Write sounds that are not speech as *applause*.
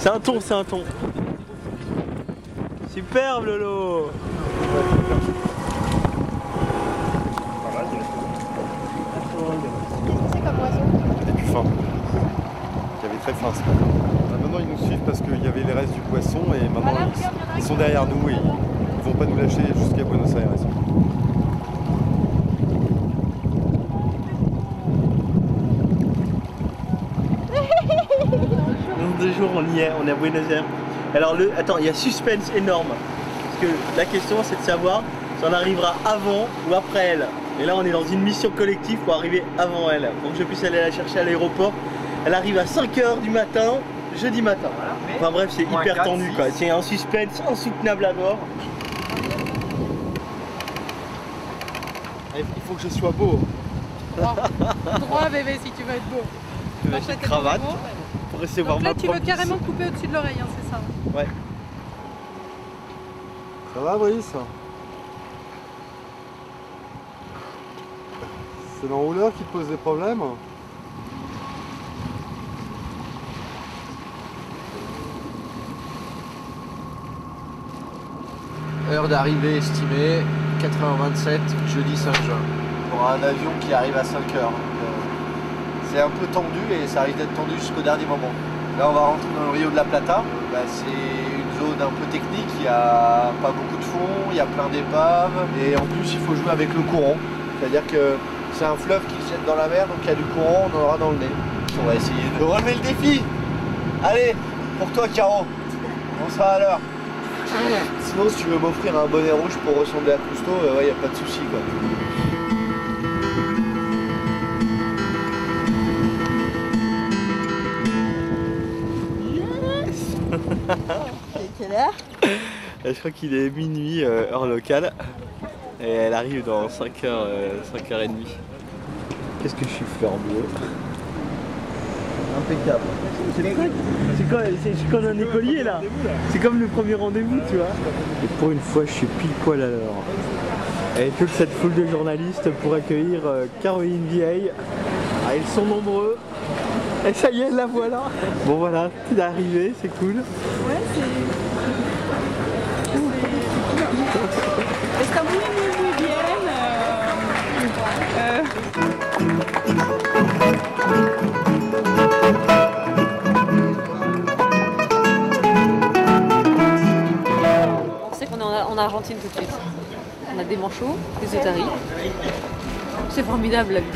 C'est un ton, c'est un ton. Superbe Lolo C'est comme oiseau. Et du fin. Il y avait très fin ce matin. Bah, maintenant ils nous suivent parce qu'il y avait les restes du poisson et maintenant Voilà, ils, ils sont derrière nous et ils, ils vont pas nous lâcher jusqu'à Buenos Aires. Dans deux jours, on y est, on est à Buenos Aires. Alors, le, attends, il y a suspense énorme. Parce que la question, c'est de savoir si on arrivera avant ou après elle. Et là, on est dans une mission collective pour arriver avant elle. Pour que je puisse aller la chercher à l'aéroport. Elle arrive à 5h du matin, jeudi matin. Enfin bref, c'est hyper tendu quoi. C'est un suspense insoutenable à bord. Il faut que je sois beau. Droit. *laughs* Bébé, si tu veux être beau. Avec une cravate beau. Pour recevoir Donc là, ma tu veux carrément couper au-dessus de l'oreille, hein, c'est ça Ouais. Ça va Brice? C'est l'enrouleur qui te pose des problèmes? Heure d'arrivée estimée 4h27, jeudi 5 juin. Pour un avion qui arrive à 5h. C'est un peu tendu et ça risque d'être tendu jusqu'au dernier moment. Là, on va rentrer dans le Rio de la Plata. Bah, c'est une zone un peu technique, il n'y a pas beaucoup de fond, il y a plein d'épaves. Et en plus, il faut jouer avec le courant. C'est-à-dire que c'est un fleuve qui se jette dans la mer, donc il y a du courant, on en aura dans le nez. On va essayer de relever le défi. Allez, pour toi, Caro. On sera à l'heure. Sinon, si tu veux m'offrir un bonnet rouge pour ressembler à Cousteau, il ouais, n'y a pas de souci. quoi. Quelle heure? Euh, Je crois qu'il est minuit euh, heure locale et elle arrive dans 5h, 5h30. Qu'est-ce que je suis fleur-bleu Impeccable. C'est quoi C'est quoi comme un écolier là C'est comme le premier rendez-vous tu vois Et pour une fois je suis pile poil à l'heure. Et toute cette foule de journalistes pour accueillir euh, Caroline Vieille. Ah, ils sont nombreux. Et ça y est, la voilà. Bon voilà, c'est arrivé, c'est cool. Ouais, c'est. Está muy, muy, muy bien. euh, euh, On sait qu'on est en, en Argentine tout de suite. On a des manchots, des otaries. C'est formidable la vue.